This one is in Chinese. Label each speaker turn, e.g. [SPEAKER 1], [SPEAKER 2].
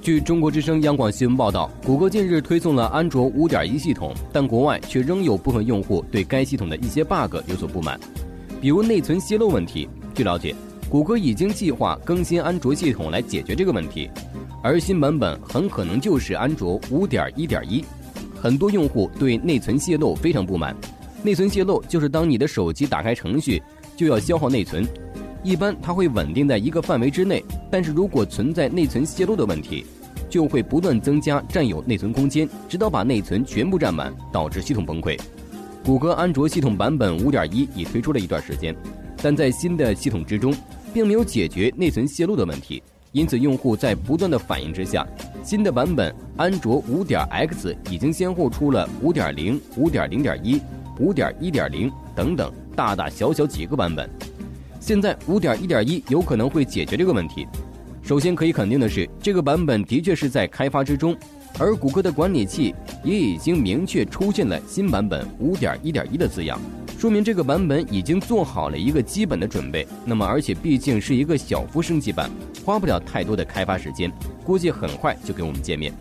[SPEAKER 1] 据中国之声央广新闻报道，谷歌近日推送了安卓5.1系统，但国外却仍有部分用户对该系统的一些 bug 有所不满，比如内存泄露问题。据了解，谷歌已经计划更新安卓系统来解决这个问题，而新版本很可能就是安卓5.1.1。很多用户对内存泄露非常不满。内存泄露就是当你的手机打开程序就要消耗内存。一般它会稳定在一个范围之内，但是如果存在内存泄露的问题，就会不断增加占有内存空间，直到把内存全部占满，导致系统崩溃。谷歌安卓系统版本5.1已推出了一段时间，但在新的系统之中，并没有解决内存泄露的问题，因此用户在不断的反应之下，新的版本安卓 5.x 已经先后出了5.0、5.0.1、5.1.0等等大大小小几个版本。现在五点一点一有可能会解决这个问题。首先可以肯定的是，这个版本的确是在开发之中，而谷歌的管理器也已经明确出现了新版本五点一点一的字样，说明这个版本已经做好了一个基本的准备。那么，而且毕竟是一个小幅升级版，花不了太多的开发时间，估计很快就给我们见面。